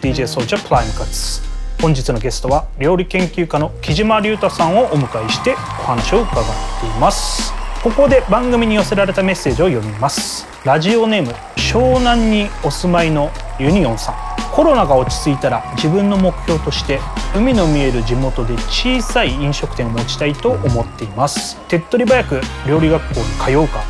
DJ ソルジャープライムカツ本日のゲストは料理研究家の木島隆太さんをお迎えしてお話を伺っています。ここで番組に寄せられたメッセージを読みます。ラジオネーム湘南にお住まいのユニオンさん。コロナが落ち着いたら自分の目標として海の見える地元で小さい飲食店を持ちたいと思っています。手っ取り早く料理学校に通うか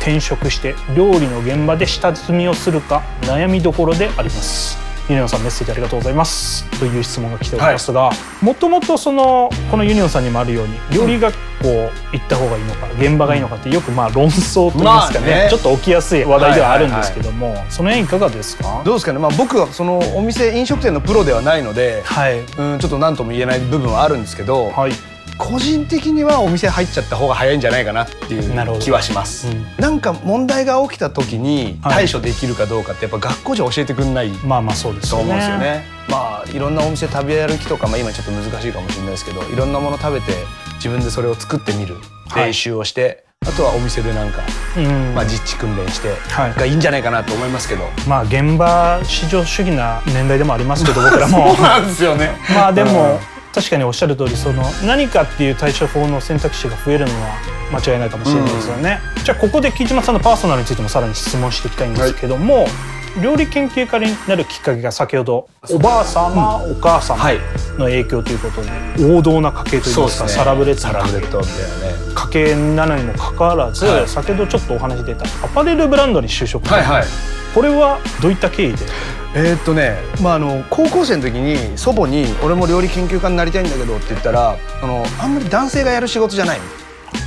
転職して料理の現場で下積みをするか悩みどころであります。ユニオンさんメッセージありがとうございます。という質問が来ておりますがもともとそのこのユニオンさんにもあるように料理学校行った方がいいのか現場がいいのかってよくまあ論争といいますかね,、まあね。ちょっと起きやすい話題ではあるんですけども、その辺いかがですか？どうですかね、まあ、僕はそのお店飲食店のプロではないので、はい。うん、ちょっと何とも言えない部分はあるんですけど、はい個人的にはお店入っちゃった方が早いんじゃないかなっていう気はします、うん。なんか問題が起きた時にはい。対処できるかどうかってやっぱ学校じゃ教えてくんないまあまあそうですね。思うんですよね。まあいろんなお店食べ歩きとか、まあ、今ちょっと難しいかもしれないですけどいろんなもの食べて自分でそれを作ってみるはい。練習をして、あとはお店でなんか、うん。まあ、実地訓練してはい。がいいんじゃないかなと思いますけど。まあ現場至上主義な年代でもありますけど僕らも。なんですよね。まあでも確かにおっしゃる通りその何かっていう対処法の選択肢が増えるのは間違いないかもしれないですよね。じゃあここで木島さんのパーソナルについてもさらに質問していきたいんですけども、料理研究家になるきっかけが先ほどおばあ様、お母様はいの影響ということで王道な家系といいますかサラブレッドサラブレッドみたいなね。家系なのにもかかわらず、はい。先ほどちょっとお話出たアパレルブランドに就職。はいはい。これはどういった経緯で？えーっとね、まあ、あの高校生の時に祖母に「俺も料理研究家になりたいんだけど」って言ったらあのあんまり男性がやる仕事じゃない。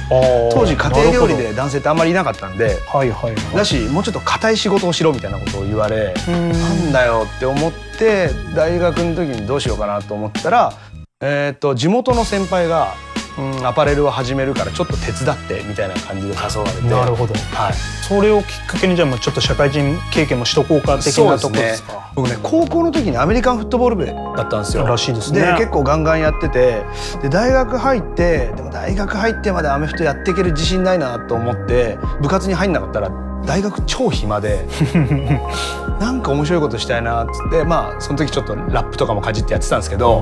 当時家庭料理で男性ってあんまりいなかったんで。はいはいはい。だしもうちょっと硬い仕事をしろみたいなことを言われうん。なんだよって思って大学の時にどうしようかなと思ったら、えーっと地元の先輩が、うん、アパレルを始めるからちょっと手伝ってみたいな感じで誘われて。なるほど。はい、それをきっかけにじゃあまあちょっと社会人経験もしとこうか的なとこですか？僕ね高校の時にアメリカンフットボール部だったんですよ。らしいですね。で結構ガンガンやっててで大学入ってでも大学入ってまでアメフトやっていける自信ないなと思って部活に入んなかったら大学超暇で なんか面白いことしたいなっつってまあその時ちょっとラップとかもかじってやってたんですけど、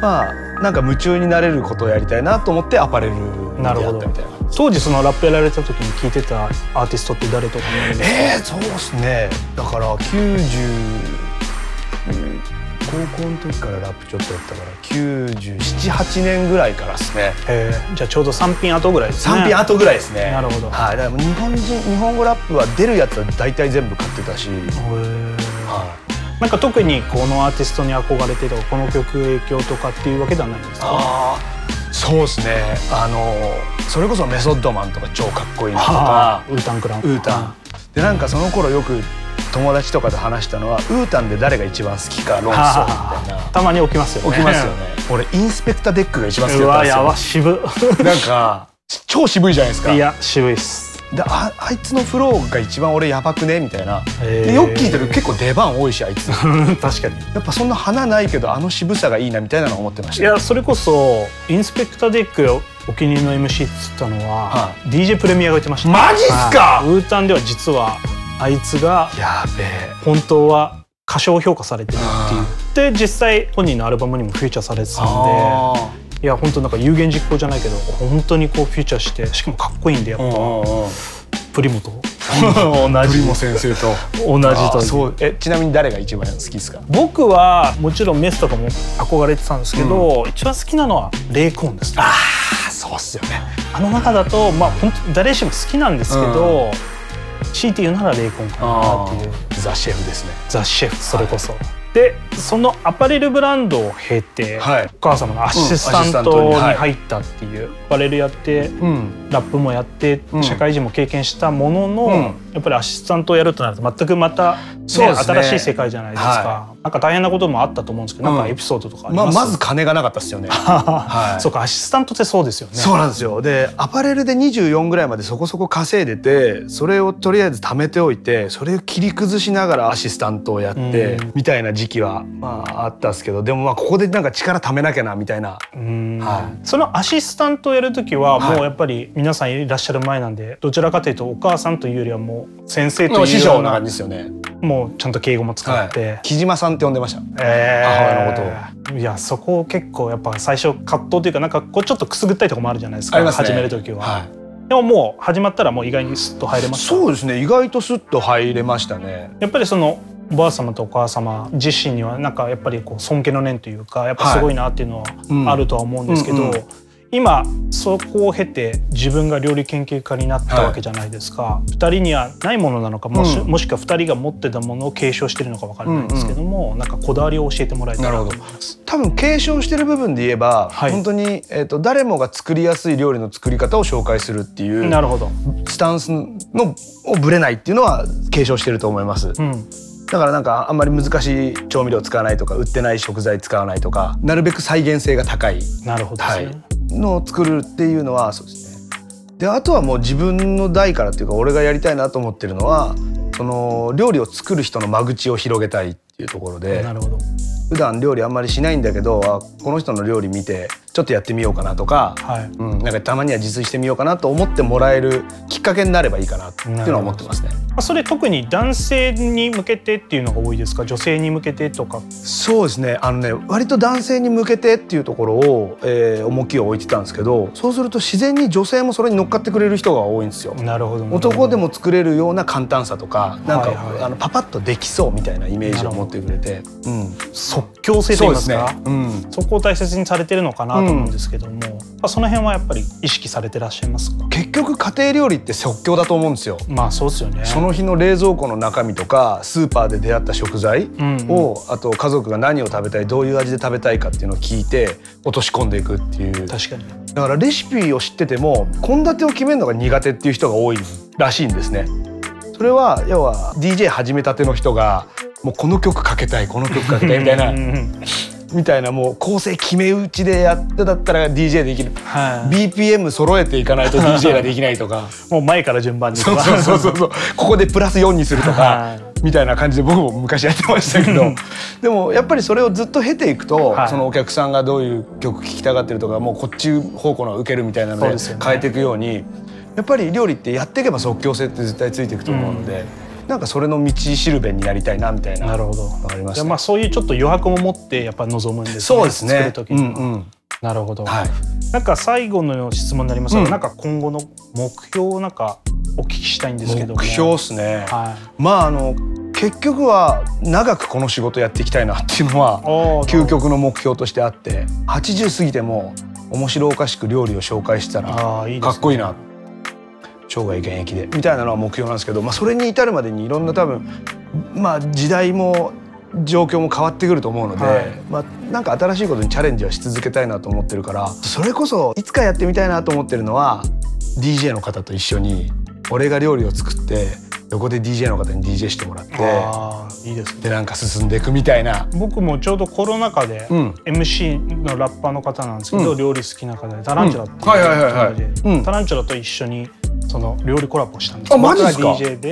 まあなんか夢中になれることをやりたいなと思ってアパレルに出ったみたいな。当時そのラップやられた時に聞いてたアーティストって誰とかになるんですか？えー、そうですね。だから90高校の時からラップちょっとやったから978年ぐらいからですね。えーじゃあちょうど3品後ぐらいですね。3品後ぐらいですね。なるほど。はい、だから日本人日本語ラップは出るやつは大体全部買ってたし、へーはなんか特にこのアーティストに憧れてとかこの曲影響とかっていうわけではないんですか？あーそうですね。あのそれこそメソッドマンとか超かっこいいなとはかあウータンクランウータン。でなんかその頃よく友達とかで話したのはウータンで誰が一番好きか論争みたいな。たまに起きますよね。起きますよね。俺インスペクターデックが一番好きだったんですよ。うわやば渋なんか超渋いじゃないですか。いや渋いっす。でああいつのフローが一番俺やばくね？みたいな。でよく聞いてる結構出番多いしあいつ。や 確かに。っぱそんな花ないけどあの渋さがいいなみたいなのを思ってましいたやそれこそインスペクターデックお気に入りの MC っつったのは、は DJ プレミアが言ってました。マジっすか？はい。ウータンでは実はあいつがやべえ。本当は過小評価されてるっていうで実際本人のアルバムにもフューチャーされてたんあでいや本当なんか有言実行じゃないけど本当にこうフューチャーしてしかもかっこいいんでやっぱ、プリモと。同じ。プリモ先生と。同じとそう。えちなみに誰が一番好きですか？僕はもちろんメスとかも憧れてたんですけど、一番好きなのはレイコーンですね。あそうっすよね。あの中だとまあ本当誰しも好きなんですけど、強いて言うならレイコンかなっていう。ザ・シェフですね。ザ・シェフ。それこそ。でそのアパレルブランドを経て、はい。お母様のアシスタントに入ったっていう、アパレルやってうん。ラップもやって、うん。社会人も経験したものの、うん。やっぱりアシスタントをやるとなると全くまた、ね。新しい世界じゃないですか、はなんか大変なこともあったと思うんですけど、なんかうんエピソードとかありまあ、まず金がなかったっすよね。はい。そうかアシスタントってそうですよね。そうなんですよ。でアパレルで24ぐらいまでそこそこ稼いでてそれをとりあえず貯めておいてそれを切り崩しながらアシスタントをやってうん。みたいな時期はまああったんですけどでもまあここでなんか力貯めなきゃなみたいな。うん。はい。そのアシスタントをやる時ははい。もうやっぱり皆さんいらっしゃる前なんでどちらかというとお母さんというよりはもう先生というような師匠な感じですよねもうちゃんと敬語も使って、はい、木島さんって呼んでました。えー。母親のこといやそこ結構やっぱ最初葛藤というかなんかこうちょっとくすぐったいところもあるじゃないですかありますね。始める時は、はい、でももう始まったらもう意外にスッと入れました。そうですね意外とスッと入れましたね。やっぱりそのおばあ様とお母様自身にはなんかやっぱりこう尊敬の念というかやっぱすごいなっていうのうんはあるとは思うんですけど、うんうん今そこを経て自分が料理研究家になったわけじゃないですか、二人にはないものなのかもし,、うん。もしくは二人が持ってたものを継承してるのかわからないんですけども、なんかこだわりを教えてもらえたらと思います。多分継承してる部分で言えば、はい。本当に、えー、と誰もが作りやすい料理の作り方を紹介するっていうなるほど、スタンスのをぶれないっていうのは継承してると思います。うん、だからなんかあんまり難しい調味料使わないとか売ってない食材使わないとかなるべく再現性が高い。なるほどですね。のを作るっていうのはそうですね。であとはもう自分の代からっていうか俺がやりたいなと思ってるのはその料理を作る人の間口を広げたいっていうところでなるほど。普段料理あんまりしないんだけどあこの人の料理見てちょっとやってみようかなとか、はい。うん、なんかたまには自炊してみようかなと思ってもらえるきっかけになればいいかなっていうのは思ってますね。まあそれ特に男性に向けてっていうのが多いですか？女性に向けてとか。そうですね。あのね割と男性に向けてっていうところを、えー重きを置いてたんですけどそうすると自然に女性もそれに乗っかってくれる人が多いんですよ。なるほど男でも作れるような簡単さとかなんか、はい。はいあのパパッとできそうみたいなイメージを持ってくれて、うん、即興性と言いますか？うん、そこを大切にされてるのかなと思うんですけども、まあ、その辺はやっぱり意識されてらっしゃいますか？結局家庭料理って即興だと思うんですよ。まあそうですよね。その日の冷蔵庫の中身とかスーパーで出会った食材うんうん。を、あと家族が何を食べたいどういう味で食べたいかっていうのを聞いて落とし込んでいくっていう。確かに。だからレシピを知ってても献立を決めるのが苦手っていう人が多いらしいんですね。それは要は DJ 始めたての人がもうこの曲かけたいこの曲かけたいみたいな。うんうんみたいなもう構成決め打ちでやってだったら DJ できる。はい。BPM 揃えていかないと DJ ができないとか。もう前から順番にそうそうそうそう。ここでプラス4にするとかはい。みたいな感じで僕も昔やってましたけど。でもやっぱりそれをずっと経ていくと、はい。そのお客さんがどういう曲聴きたがってるとかもうこっち方向の受けるみたいなので変えていくようにやっぱり料理ってやっていけば即興性って絶対ついていくと思うので、なんかそれの道しるべになりたいなみたいななるほど。わかりました。まあそういうちょっと余白も持ってやっぱ望むんですねそうですね。作る時には、うんうん。なるほど、はい。なんか最後の質問になりますが、うんなんか今後の目標をなんかお聞きしたいんですけども。目標っすね、はい。まああの結局は長くこの仕事やっていきたいなっていうのは究極の目標としてあって80過ぎても面白おかしく料理を紹介したらかっこいいな生涯現役でみたいなのは目標なんですけど、まあ、それに至るまでにいろんな多分、まあ、時代も状況も変わってくると思うので、はい。まあ、なんか新しいことにチャレンジはし続けたいなと思ってるからそれこそいつかやってみたいなと思ってるのは DJ の方と一緒に俺が料理を作って横で DJ の方に DJ してもらっていいですね。でなんか進んでいくみたいな。僕もちょうどコロナ禍でうん。MC のラッパーの方なんですけど、うん。料理好きな方でタランチュラっていううん。はいはいタランチュラと一緒にその料理コラボしたんです。あマジっすか？DJ で、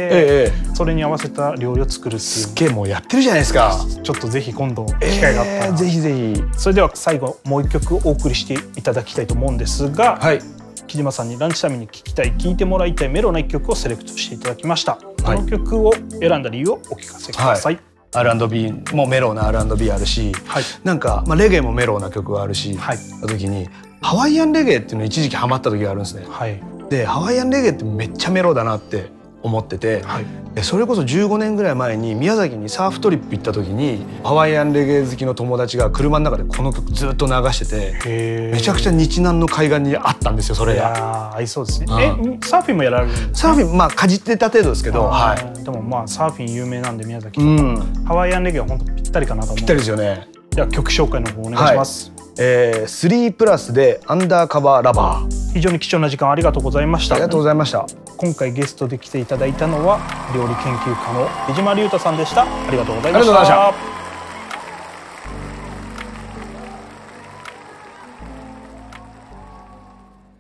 ええそれに合わせた料理を作るっていう。すっげえもうやってるじゃないですか。ちょっとぜひ今度機会があったら、えーぜひぜひ。それでは最後もう一曲お送りしていただきたいと思うんですが、はい。木島さんにランチタイムに聴きたい聴いてもらいたいメロな一曲をセレクトしていただきました、この曲を選んだ理由をお聞かせください、R&B もメロウな R&B あるし、はい。なんか、まあ、レゲエもメロウな曲があるし、はい。た時にハワイアンレゲエっていうの一時期ハマった時があるんですね。はいでハワイアンレゲエってめっちゃメロウだなって思ってて、はい。でそれこそ15年ぐらい前に宮崎にサーフトリップ行った時にハワイアンレゲエ好きの友達が車の中でこの曲ずっと流しててめちゃくちゃ日南の海岸にあったんですよそれいが。やー合いそうですね、うん。えサーフィンもやられるんですサーフィンまあかじってた程度ですけど、はあーでもまあサーフィン有名なんで宮崎い、とか、うん、ハワイアンレゲエは本当ぴったりかなと思う。ぴったりですよね。では曲紹介の方お願いします、えー、3プラスでアンダーカバーラバー。非常に貴重な時間ありがとうございました。ありがとうございました。今回ゲストで来ていただいたのは料理研究家の江島隆太さんでした。ありがとうございました